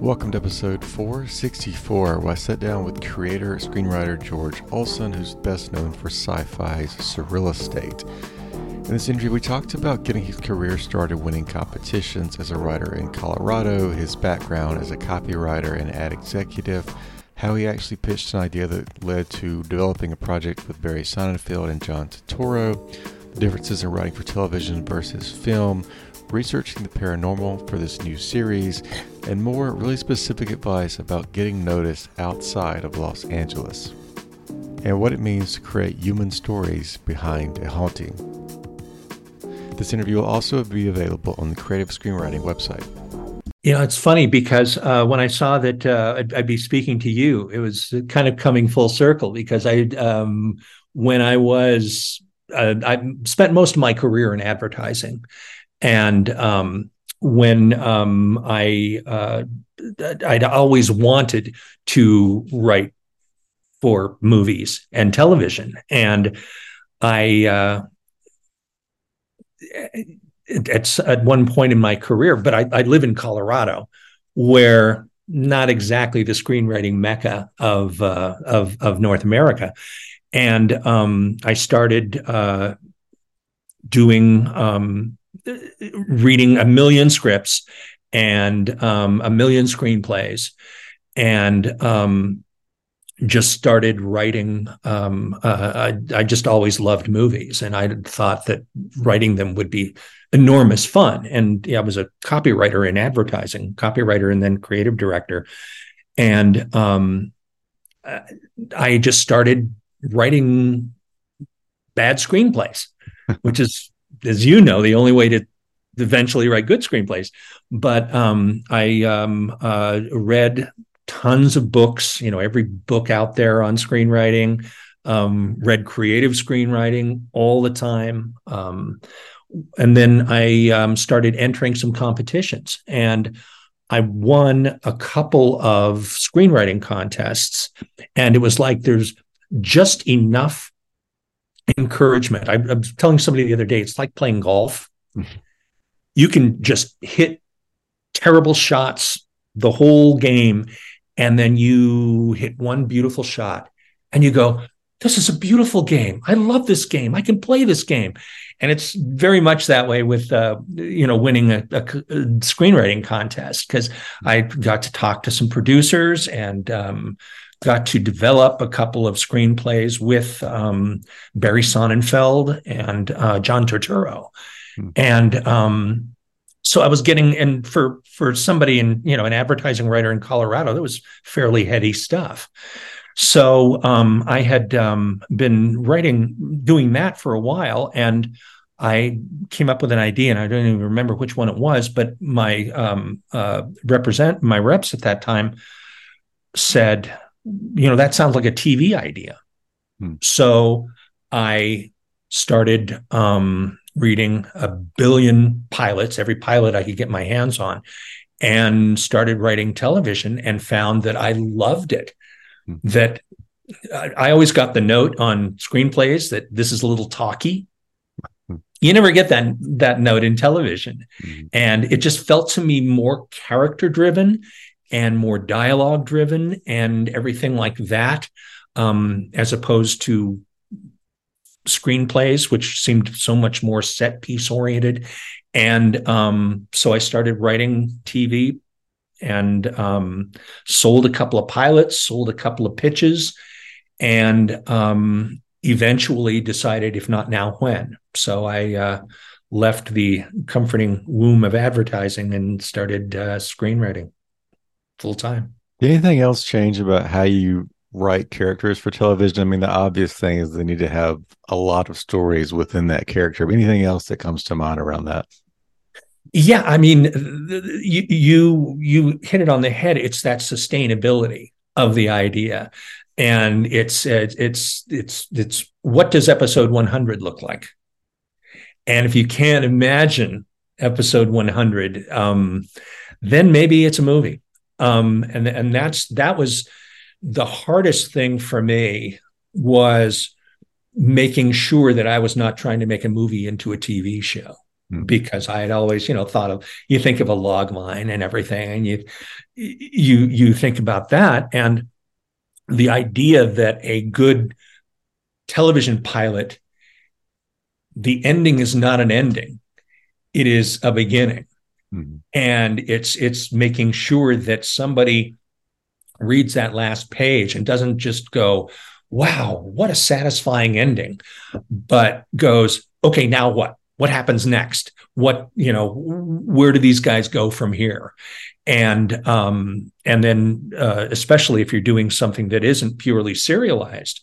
Welcome to episode 464, where I sat down with creator screenwriter George Olson, who's best known for SyFy's Surreal Estate. In this interview, we talked about getting his career started winning competitions as a writer in Colorado, his background as a copywriter and ad executive, how he actually pitched an idea that led to developing a project with Barry Sonnenfeld and John Turturro, the differences in writing for television versus film, researching the paranormal for this new series, and more really specific advice about getting noticed outside of Los Angeles, and what it means to create human stories behind a haunting. This interview will also be available on the Creative Screenwriting website. You know, it's funny because uh, when I saw that uh, I'd, I'd, be speaking to you, it was kind of coming full circle because I, um, when I was, uh, I spent most of my career in advertising, and um, when um, I, uh, I'd always wanted to write for movies and television, and I uh, it's at one point in my career, but I, I, live in Colorado, where not exactly the screenwriting mecca of uh, of, of North America, and um, I started uh, doing um, reading a million scripts and um, a million screenplays, and um, just started writing. Um, uh, I, I, just always loved movies, and I thought that writing them would be enormous fun. And yeah, I was a copywriter in advertising, copywriter, and then creative director. And um, I just started writing bad screenplays, which is, as you know, the only way to eventually write good screenplays. But um, I um, uh, read tons of books, you know, every book out there on screenwriting, um, read creative screenwriting all the time. Um, and then I um, started entering some competitions and I won a couple of screenwriting contests. And it was like there's just enough encouragement. I, I was telling somebody the other day, it's like playing golf. You can just hit terrible shots the whole game and then you hit one beautiful shot and you go this is a beautiful game. I love this game. I can play this game. And it's very much that way with uh, you know winning a, a, a screenwriting contest because i got to talk to some producers and um, got to develop a couple of screenplays with um, barry sonnenfeld and uh, john turturro hmm. and um, so I was getting and for for somebody in you know an advertising writer in Colorado that was fairly heady stuff. So um, I had um, been writing doing that for a while and I came up with an idea and I don't even remember which one it was, but my um, uh, represent my reps at that time said, you know, that sounds like a TV idea. Hmm. So I started um, reading a billion pilots, every pilot I could get my hands on, and started writing television and found that I loved it. Mm-hmm. That I always got the note on screenplays that this is a little talky. Mm-hmm. You never get that that note in television, mm-hmm. and it just felt to me more character driven and more dialogue driven and everything like that, um, as opposed to screenplays, which seemed so much more set piece oriented. And um, so I started writing TV and um, sold a couple of pilots, sold a couple of pitches, and um, eventually decided, if not now, when. So I uh, left the comforting womb of advertising and started uh, screenwriting full time. Did anything else change about how you write characters for television? I mean, the obvious thing is they need to have a lot of stories within that character. Anything else that comes to mind around that? Yeah, I mean, you you you hit it on the head. It's that sustainability of the idea, and it's it's it's it's what does episode 100 look like? And if you can't imagine episode 100, um, then maybe it's a movie. Um, and and that's that was the hardest thing for me was making sure that I was not trying to make a movie into a TV show mm-hmm. because I had always, you know, thought of you think of a log line and everything, and you you you think about that, and the idea that a good television pilot, the ending is not an ending; it is a beginning, mm-hmm. and it's it's making sure that somebody reads that last page and doesn't just go, wow, what a satisfying ending, but goes, okay, now what? What happens next? What, you know, where do these guys go from here? And um, and then uh, especially if you're doing something that isn't purely serialized,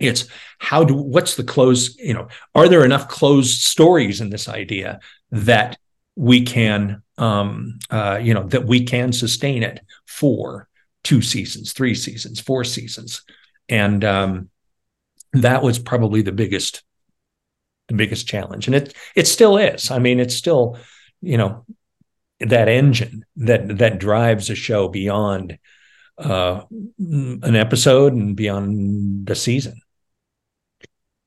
it's how do what's the close, you know, are there enough closed stories in this idea that we can um, uh, you know, that we can sustain it for two seasons, three seasons, four seasons. And um, that was probably the biggest the biggest challenge. And it it still is. I mean it's still you know that engine that that drives a show beyond uh, an episode and beyond the season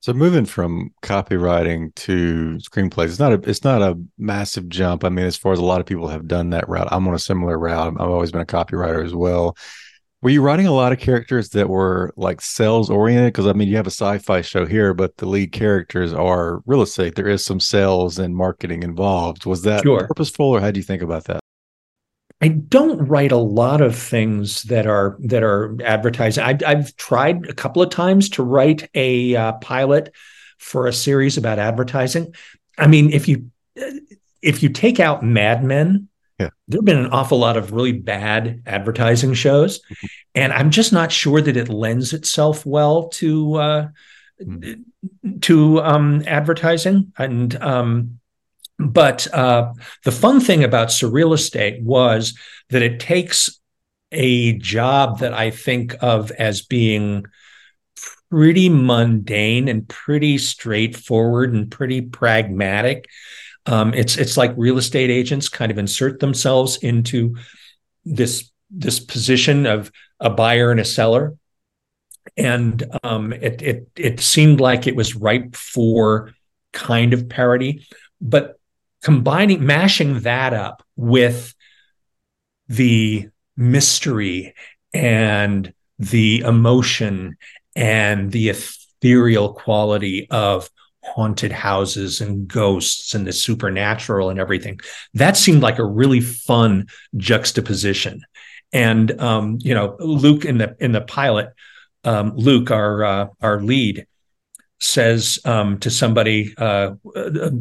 so moving from copywriting to screenplays, it's not a it's not a massive jump. I mean, as far as a lot of people have done that route, I'm on a similar route. I've always been a copywriter as well. Were you writing a lot of characters that were like sales oriented? Because I mean, you have a sci-fi show here, but the lead characters are real estate. There is some sales and marketing involved. Was that sure. purposeful, or how do you think about that? I don't write a lot of things that are that are advertising. I've, I've tried a couple of times to write a uh, pilot for a series about advertising. I mean, if you if you take out Mad Men, yeah. There have been an awful lot of really bad advertising shows, mm-hmm. and I'm just not sure that it lends itself well to uh, mm-hmm. to um, advertising. And um, but uh, the fun thing about surreal estate was that it takes a job that I think of as being pretty mundane and pretty straightforward and pretty pragmatic. Um, it's it's like real estate agents kind of insert themselves into this this position of a buyer and a seller, and um, it it it seemed like it was ripe for kind of parody, but combining mashing that up with the mystery and the emotion and the ethereal quality of haunted houses and ghosts and the supernatural and everything. That seemed like a really fun juxtaposition. And um, you know, Luke in the in the pilot, um, Luke, our uh, our lead, says um, to somebody, uh, a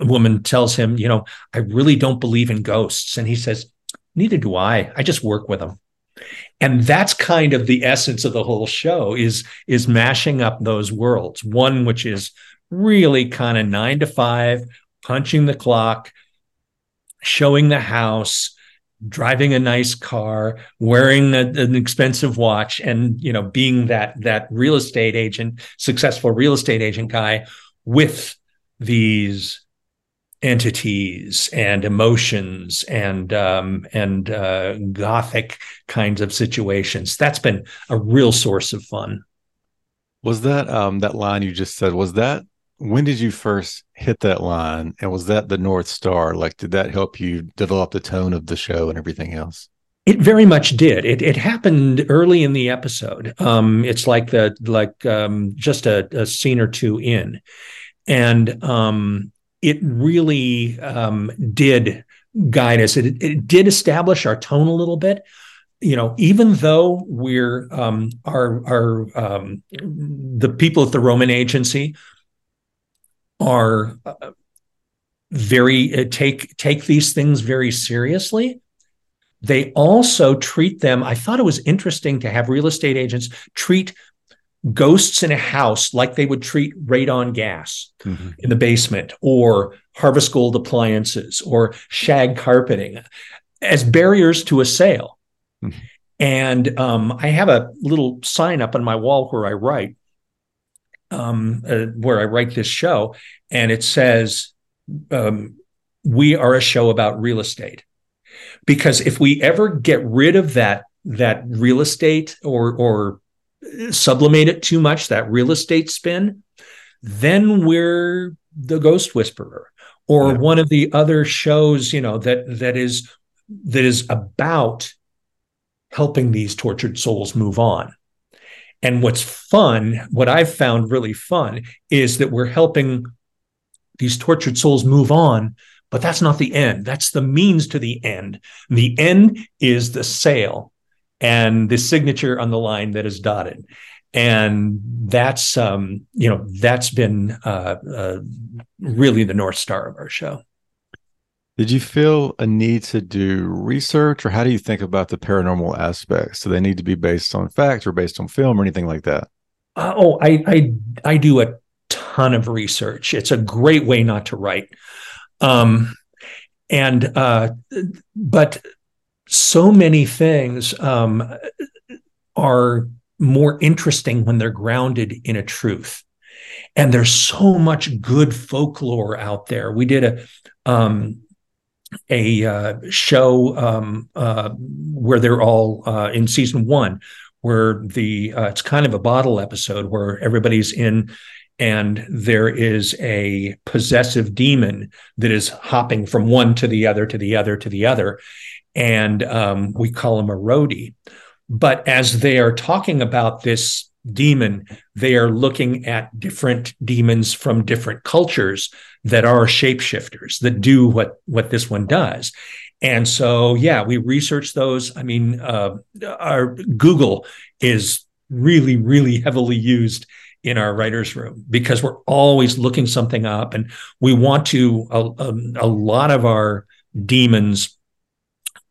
woman tells him, you know, I really don't believe in ghosts, and he says, neither do I. I just work with them. And that's kind of the essence of the whole show is is mashing up those worlds. One which is really kind of nine to five, punching the clock, showing the house, driving a nice car, wearing a, an expensive watch, and you know, being that that real estate agent, successful real estate agent guy with these entities and emotions and um, and uh, gothic kinds of situations. That's been a real source of fun. Was that um, that line you just said? Was that when did you first hit that line? And was that the north star? Like did that help you develop the tone of the show and everything else? It very much did. It, it happened early in the episode. Um, it's like the like um, just a, a, scene or two in. And um, it really um, did guide us. It, it did establish our tone a little bit. You know, even though we're um, our our um, the people at the Roman agency are uh, very uh, take take these things very seriously they also treat them i thought it was interesting to have real estate agents treat ghosts in a house like they would treat radon gas mm-hmm. in the basement or harvest gold appliances or shag carpeting as barriers to a sale. Mm-hmm. And um, I have a little sign up on my wall where I write, um, uh, where I write this show, and it says, um, "We are a show about real estate." Because if we ever get rid of that that real estate or or sublimate it too much, that real estate spin, then we're the ghost whisperer or yeah. one of the other shows, you know, that that is that is about helping these tortured souls move on. And what's fun, what I've found really fun, is that we're helping these tortured souls move on, but that's not the end. That's the means to the end. The end is the sale and the signature on the line that is dotted. And that's um, you know that's been uh, uh, really the north star of our show. Did you feel a need to do research, or how do you think about the paranormal aspects? Do they need to be based on fact or based on film or anything like that? Uh, oh, I, I I do a ton of research. It's a great way not to write, um, and uh, but so many things um, are more interesting when they're grounded in a truth. And there's so much good folklore out there. We did a um, a uh, show um, uh, where they're all uh, in season one, where the uh, it's kind of a bottle episode where everybody's in, and there is a possessive demon that is hopping from one to the other to the other to the other, and um, we call him a roadie. But as they are talking about this demon, they are looking at different demons from different cultures that are shapeshifters that do what what this one does. And so, yeah, we research those. I mean, uh, our Google is really, really heavily used in our writers' room because we're always looking something up, and we want to. A, a, a lot of our demons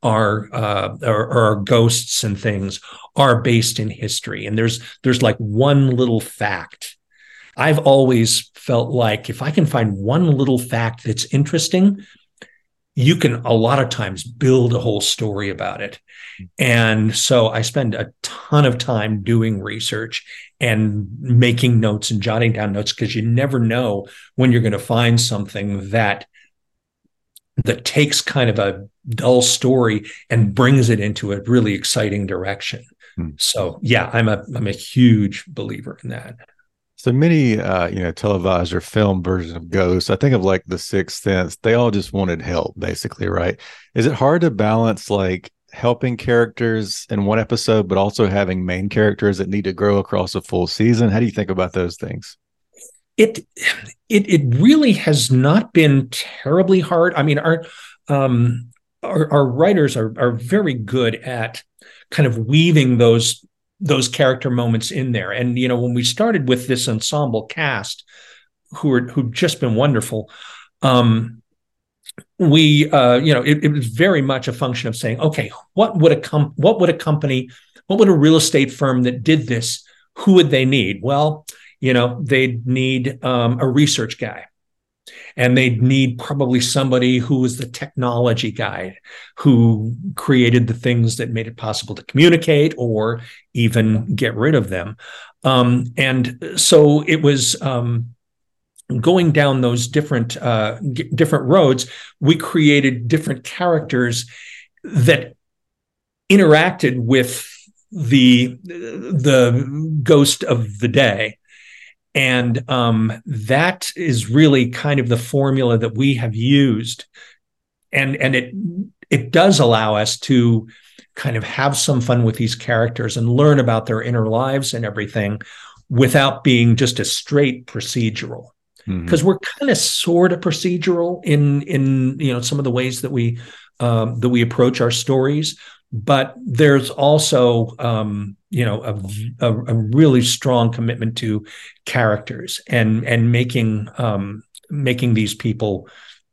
are uh, or ghosts and things are based in history. And there's there's like one little fact. I've always felt like if i can find one little fact that's interesting you can a lot of times build a whole story about it. And so i spend a ton of time doing research and making notes and jotting down notes because you never know when you're going to find something that that takes kind of a dull story and brings it into a really exciting direction. Hmm. So yeah, I'm a I'm a huge believer in that. So many, uh, you know, televised or film versions of Ghosts. I think of like The Sixth Sense. They all just wanted help, basically, right? Is it hard to balance like helping characters in one episode, but also having main characters that need to grow across a full season? How do you think about those things? It it it really has not been terribly hard. I mean, our um, our, our writers are are very good at kind of weaving those those character moments in there. And you know, when we started with this ensemble cast, who are who've just been wonderful, um, we uh, you know, it, it, was very much a function of saying, okay, what would a com- what would a company, what would a real estate firm that did this, who would they need? Well, you know, they'd need um, a research guy. And they'd need probably somebody who was the technology guy who created the things that made it possible to communicate or even get rid of them. Um, and so it was um, going down those different uh, g- different roads we created different characters that interacted with the the ghost of the day and um, that is really kind of the formula that we have used. And, and it, it does allow us to kind of have some fun with these characters and learn about their inner lives and everything without being just a straight procedural because mm-hmm. we're kind of sort of procedural in in you know some of the ways that we um, that we approach our stories but there's also um, you know a, a, a, really strong commitment to characters and and making um, making these people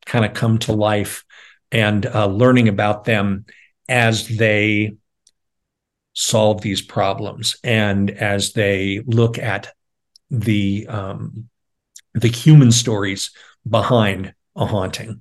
kind of come to life and uh, learning about them as they solve these problems and as they look at the um, the human stories behind a haunting.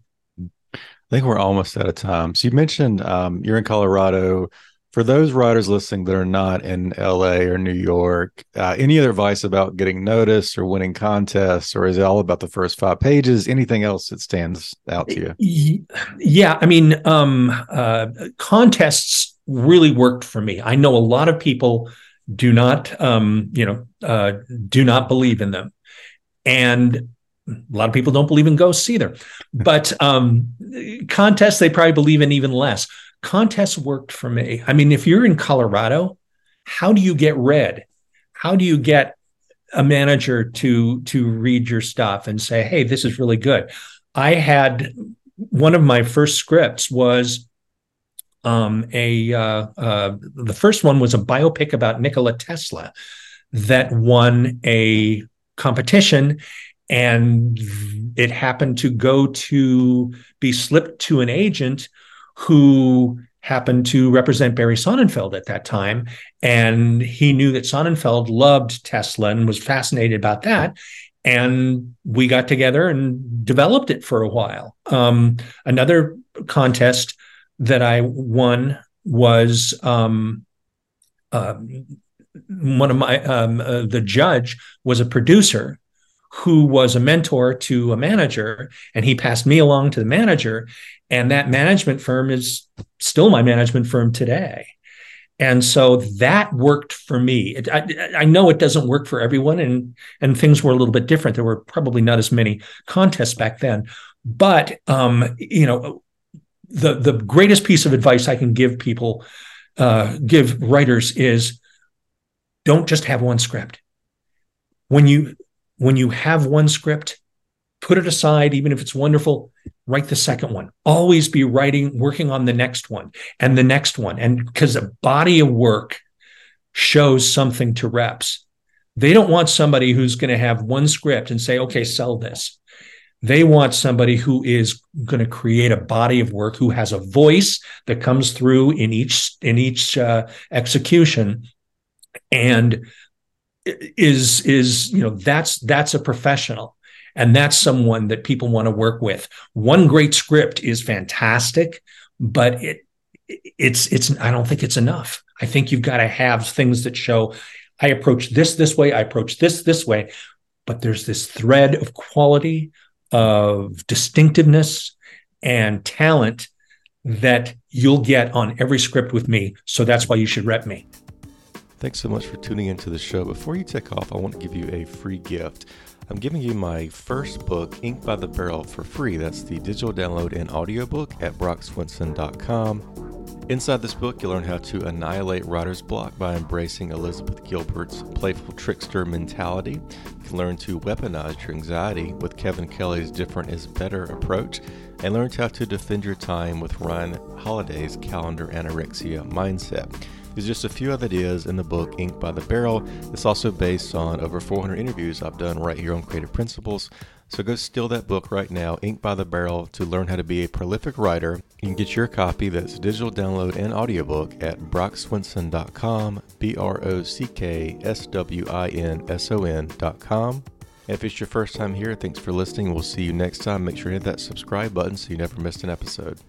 I think we're almost out of time. So you mentioned um, you're in Colorado. For those writers listening that are not in LA or New York, uh, any other advice about getting noticed or winning contests, or is it all about the first five pages? Anything else that stands out to you? Yeah, I mean, um, uh, contests really worked for me. I know a lot of people do not, um, you know, uh, do not believe in them, and a lot of people don't believe in ghosts either. But um, contests, they probably believe in even less. Contests worked for me. I mean, if you're in Colorado, how do you get read? How do you get a manager to to read your stuff and say, "Hey, this is really good"? I had one of my first scripts was um, a uh, uh, the first one was a biopic about Nikola Tesla that won a competition and it happened to go to be slipped to an agent who happened to represent Barry Sonnenfeld at that time. And he knew that Sonnenfeld loved Tesla and was fascinated about that. And we got together and developed it for a while. Um, another contest that I won was um, uh, one of my, um, uh, the judge was a producer who was a mentor to a manager and he passed me along to the manager and that management firm is still my management firm today. And so that worked for me. It, I, I, know it doesn't work for everyone and and things were a little bit different. There were probably not as many contests back then. But um, you know the the greatest piece of advice i can give people uh, give writers is don't just have one script. When you when you have one script, put it aside, even if it's wonderful, write the second one. Always be writing, working on the next one and the next one. And because a body of work shows something to reps. They don't want somebody who's going to have one script and say, okay, sell this. They want somebody who is going to create a body of work, who has a voice that comes through in each in each uh, execution, and is is you know that's that's a professional and that's someone that people want to work with. One great script is fantastic but it it's it's i don't think it's enough. I think you've got to have things that show i approach this this way i approach this this way but there's this thread of quality of distinctiveness and talent that you'll get on every script with me. So that's why you should rep me Thanks so much for tuning into the show. Before you take off, I want to give you a free gift. I'm giving you my first book, Ink by the Barrel, for free. That's the digital download and audiobook at brockswinson.com. Inside this book, you'll learn how to annihilate writer's block by embracing Elizabeth Gilbert's playful trickster mentality. You can learn to weaponize your anxiety with Kevin Kelly's different is better approach, and learn how to defend your time with Ryan Holiday's calendar anorexia mindset. There's just a few other ideas in the book Ink by the Barrel. It's also based on over 400 interviews I've done right here on Creative Principles. So go steal that book right now, Ink by the Barrel, to learn how to be a prolific writer. You can get your copy that's digital download and audiobook at brockswinson.com, B R O C K S W I N S O N.com. If it's your first time here, thanks for listening. We'll see you next time. Make sure to hit that subscribe button so you never miss an episode.